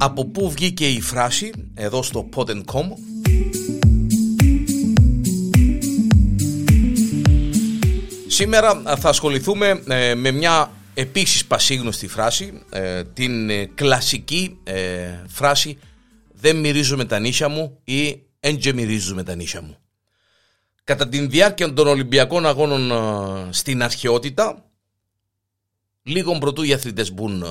Από πού βγήκε η φράση εδώ στο Pod.com Σήμερα θα ασχοληθούμε ε, με μια επίσης πασίγνωστη φράση ε, την ε, κλασική φράση «Δεν μυρίζουμε τα νύχια μου» ή «Εν μυρίζουμε τα νύχια μου». Κατά την διάρκεια των Ολυμπιακών Αγώνων στην αρχαιότητα λίγο πρωτού οι αθλητές μπουν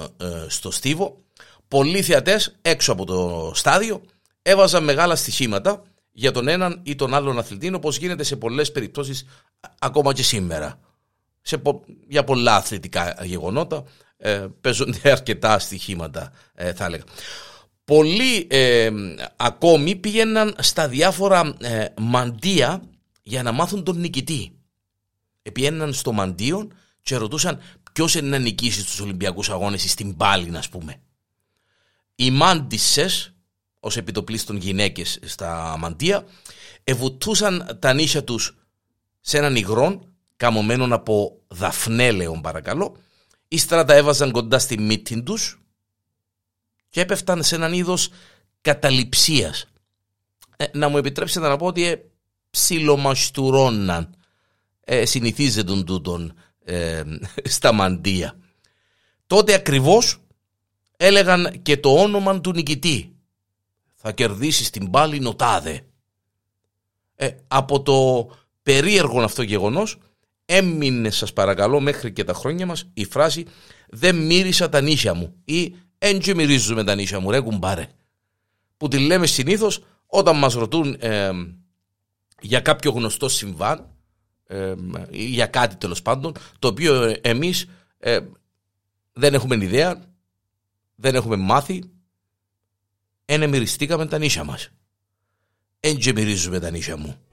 στο στίβο πολλοί θεατές έξω από το στάδιο έβαζαν μεγάλα στοιχήματα για τον έναν ή τον άλλον αθλητή, όπως γίνεται σε πολλές περιπτώσεις ακόμα και σήμερα. Σε, για πολλά αθλητικά γεγονότα ε, παίζονται αρκετά στοιχήματα, ε, θα έλεγα. Πολλοί ε, ακόμη πήγαιναν στα διάφορα ε, μαντεία για να μάθουν τον νικητή. Πήγαιναν στο μαντίο και ρωτούσαν ποιος είναι να νικήσει στους Ολυμπιακούς Αγώνες στην πάλη, ας πούμε. Οι μάντισες ως επιτοπλίστων γυναίκες στα μαντεία ευουτούσαν τα νύχια τους σε έναν υγρό καμωμένο από δαφνέλεον παρακαλώ. Ύστερα τα έβαζαν κοντά στη μύτη τους και έπεφταν σε έναν είδος καταληψίας. Ε, να μου επιτρέψετε να πω ότι ε, ψιλομαστουρώναν ε, συνηθίζεται τούτον ε, στα μαντεία τότε ακριβώς έλεγαν και το όνομα του νικητή θα κερδίσεις την πάλη νοτάδε. Ε, από το περίεργο αυτό γεγονός έμεινε σας παρακαλώ μέχρι και τα χρόνια μας η φράση «Δεν μύρισα τα νύχια μου» ή «Εν και μυρίζουμε τα νύχια μου ρε κουμπάρε» που τη λέμε συνήθως όταν μας ρωτούν ε, για κάποιο γνωστό συμβάν ε, ή για κάτι τέλος πάντων το οποίο εμείς ε, δεν έχουμε ιδέα δεν έχουμε μάθει Ένε μυριστήκαμε τα νύχια μας. Εν και μυρίζουμε τα νύχια μου.